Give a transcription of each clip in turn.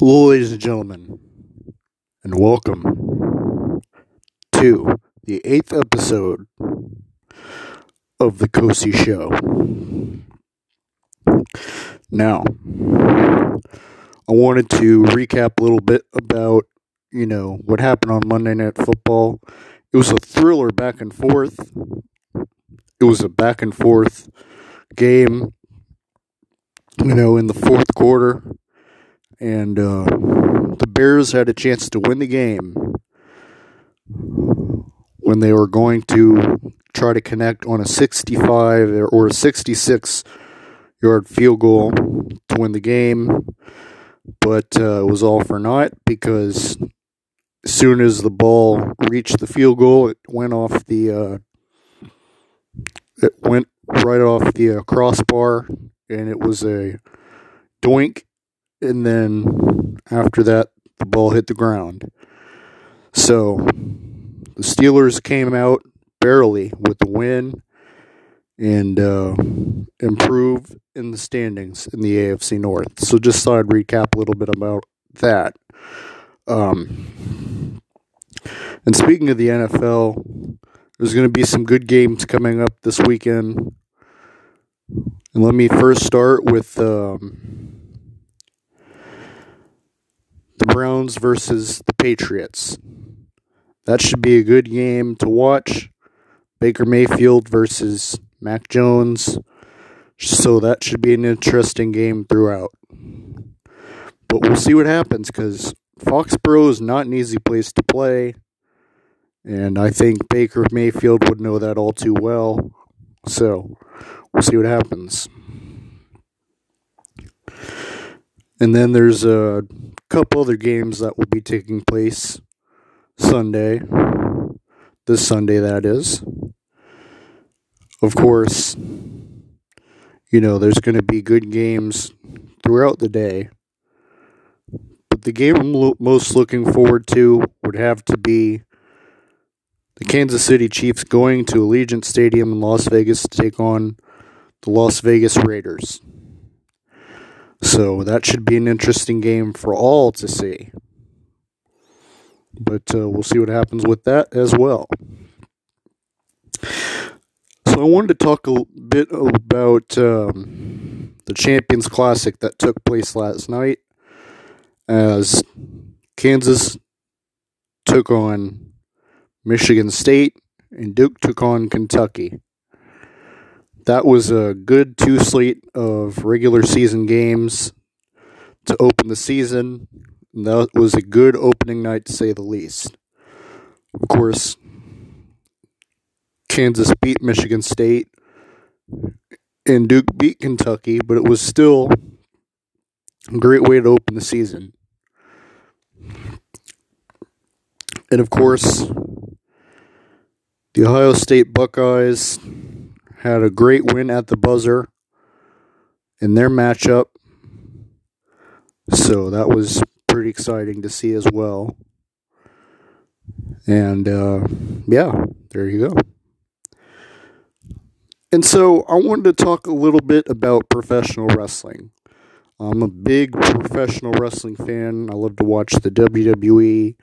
Ladies and gentlemen, and welcome to the eighth episode of the Cosi Show. Now, I wanted to recap a little bit about, you know, what happened on Monday Night Football. It was a thriller back and forth. It was a back and forth game, you know, in the fourth quarter and uh, the Bears had a chance to win the game when they were going to try to connect on a 65 or a 66 yard field goal to win the game, but uh, it was all for naught because as soon as the ball reached the field goal, it went off the uh, it went right off the uh, crossbar, and it was a doink and then after that, the ball hit the ground. So the Steelers came out barely with the win and uh, improve in the standings in the AFC North. So just thought I'd recap a little bit about that. Um, and speaking of the NFL, there's going to be some good games coming up this weekend. And let me first start with um, the Browns versus the Patriots. That should be a good game to watch. Baker Mayfield versus Mac Jones. So that should be an interesting game throughout. But we'll see what happens because Foxborough is not an easy place to play. And I think Baker Mayfield would know that all too well. So we'll see what happens. And then there's a couple other games that will be taking place Sunday. This Sunday, that is. Of course, you know, there's going to be good games throughout the day. But the game I'm most looking forward to would have to be the Kansas City Chiefs going to Allegiant Stadium in Las Vegas to take on the Las Vegas Raiders. So that should be an interesting game for all to see. But uh, we'll see what happens with that as well. So I wanted to talk a bit about um, the Champions Classic that took place last night as Kansas took on Michigan State and Duke took on Kentucky that was a good two slate of regular season games to open the season. That was a good opening night to say the least. Of course, Kansas beat Michigan State and Duke beat Kentucky, but it was still a great way to open the season. And of course, the Ohio State Buckeyes had a great win at the buzzer in their matchup. So that was pretty exciting to see as well. And uh, yeah, there you go. And so I wanted to talk a little bit about professional wrestling. I'm a big professional wrestling fan. I love to watch the WWE,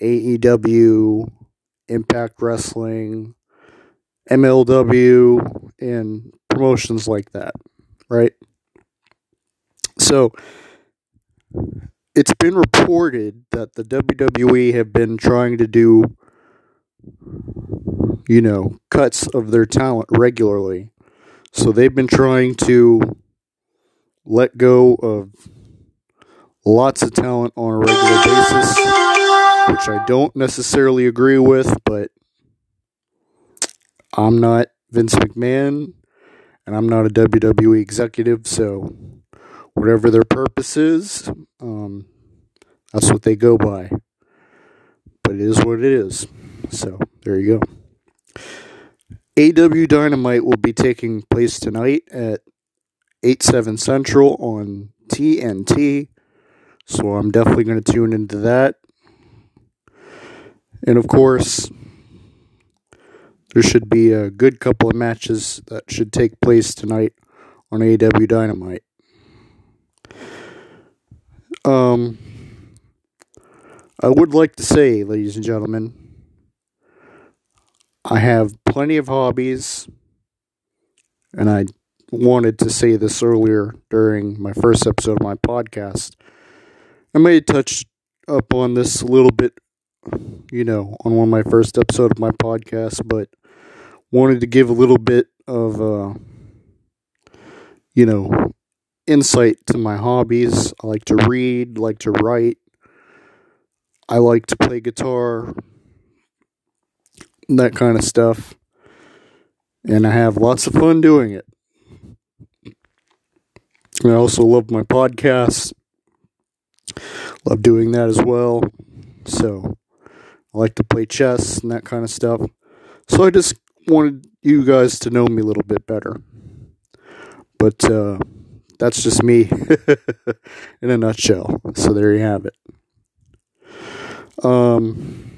AEW, Impact Wrestling, MLW, and promotions like that, right? So it's been reported that the WWE have been trying to do, you know, cuts of their talent regularly. So they've been trying to let go of lots of talent on a regular basis, which I don't necessarily agree with, but I'm not Vince McMahon and I'm not a WWE executive, so whatever their purpose is, um, that's what they go by. But it is what it is. So there you go. AEW Dynamite will be taking place tonight at 8 7 Central on TNT. So I'm definitely going to tune into that. And of course, there should be a good couple of matches that should take place tonight on AEW Dynamite. Um, I would like to say, ladies and gentlemen, I have plenty of hobbies, and I wanted to say this earlier during my first episode of my podcast. I may touched up on this a little bit, you know, on one of my first episodes of my podcast, but wanted to give a little bit of, uh, you know, insight to my hobbies. I like to read, like to write. I like to play guitar, that kind of stuff. And I have lots of fun doing it. I also love my podcast. Love doing that as well. So I like to play chess and that kind of stuff. So I just wanted you guys to know me a little bit better. But uh, that's just me in a nutshell. So there you have it. Um,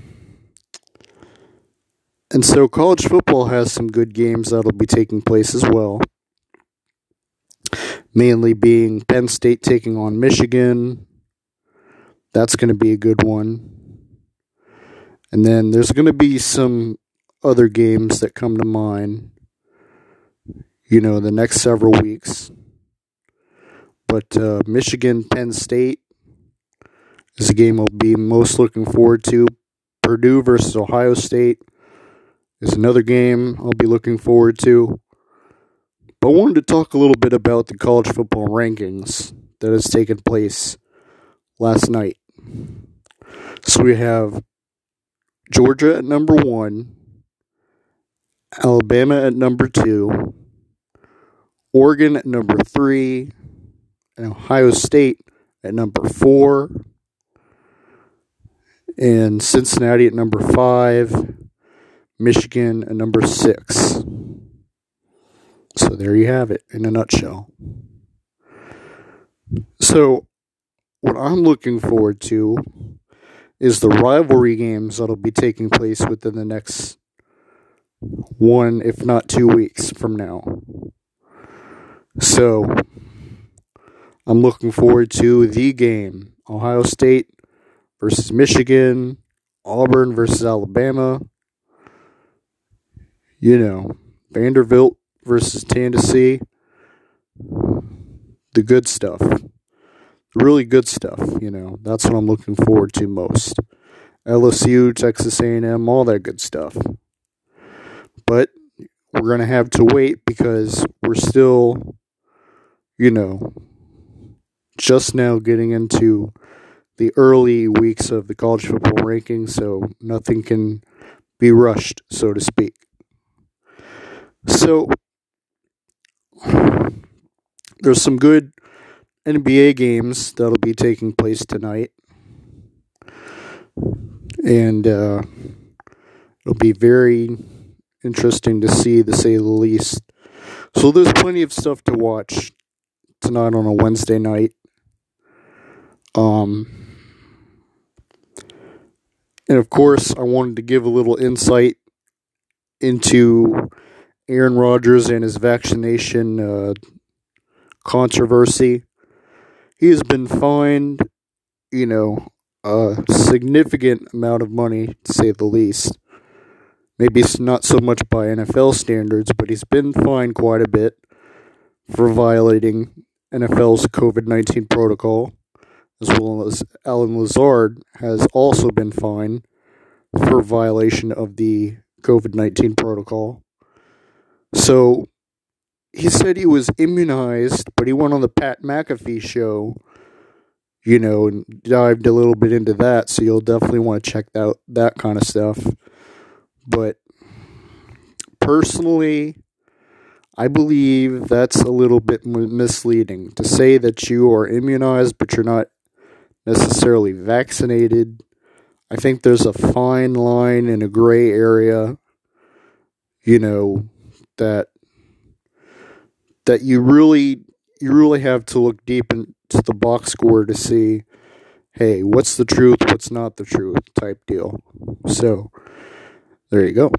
and so college football has some good games that'll be taking place as well. Mainly being Penn State taking on Michigan. That's going to be a good one. And then there's going to be some other games that come to mind, you know, the next several weeks. But uh, Michigan, Penn State is a game I'll be most looking forward to. Purdue versus Ohio State is another game I'll be looking forward to. But I wanted to talk a little bit about the college football rankings that has taken place last night. So we have Georgia at number one, Alabama at number two, Oregon at number three, and Ohio State at number four, and Cincinnati at number five, Michigan at number six. So there you have it in a nutshell. So, what I'm looking forward to is the rivalry games that'll be taking place within the next one, if not two weeks from now. So, I'm looking forward to the game Ohio State versus Michigan, Auburn versus Alabama, you know, Vanderbilt versus Tennessee. The good stuff. Really good stuff, you know. That's what I'm looking forward to most. LSU, Texas A&M, all that good stuff. But we're going to have to wait because we're still you know just now getting into the early weeks of the college football rankings, so nothing can be rushed, so to speak. So there's some good NBA games that'll be taking place tonight. And uh, it'll be very interesting to see, to say the least. So there's plenty of stuff to watch tonight on a Wednesday night. Um, and of course, I wanted to give a little insight into Aaron Rodgers and his vaccination uh, controversy. He has been fined, you know, a significant amount of money, to say the least. Maybe it's not so much by NFL standards, but he's been fined quite a bit for violating NFL's COVID 19 protocol, as well as Allen Lazard has also been fined for violation of the COVID 19 protocol. So he said he was immunized, but he went on the Pat McAfee show, you know, and dived a little bit into that. So you'll definitely want to check out that kind of stuff. But personally, I believe that's a little bit misleading to say that you are immunized, but you're not necessarily vaccinated. I think there's a fine line in a gray area, you know, that that you really you really have to look deep into the box score to see hey what's the truth what's not the truth type deal so there you go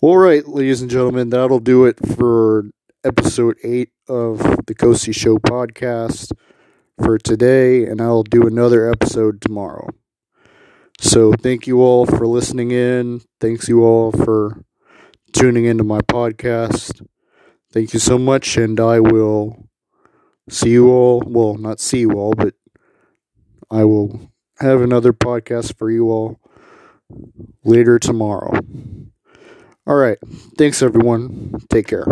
all right ladies and gentlemen that'll do it for episode 8 of the Kosi Show podcast for today, and I'll do another episode tomorrow. So, thank you all for listening in. Thanks you all for tuning into my podcast. Thank you so much, and I will see you all. Well, not see you all, but I will have another podcast for you all later tomorrow. All right. Thanks, everyone. Take care.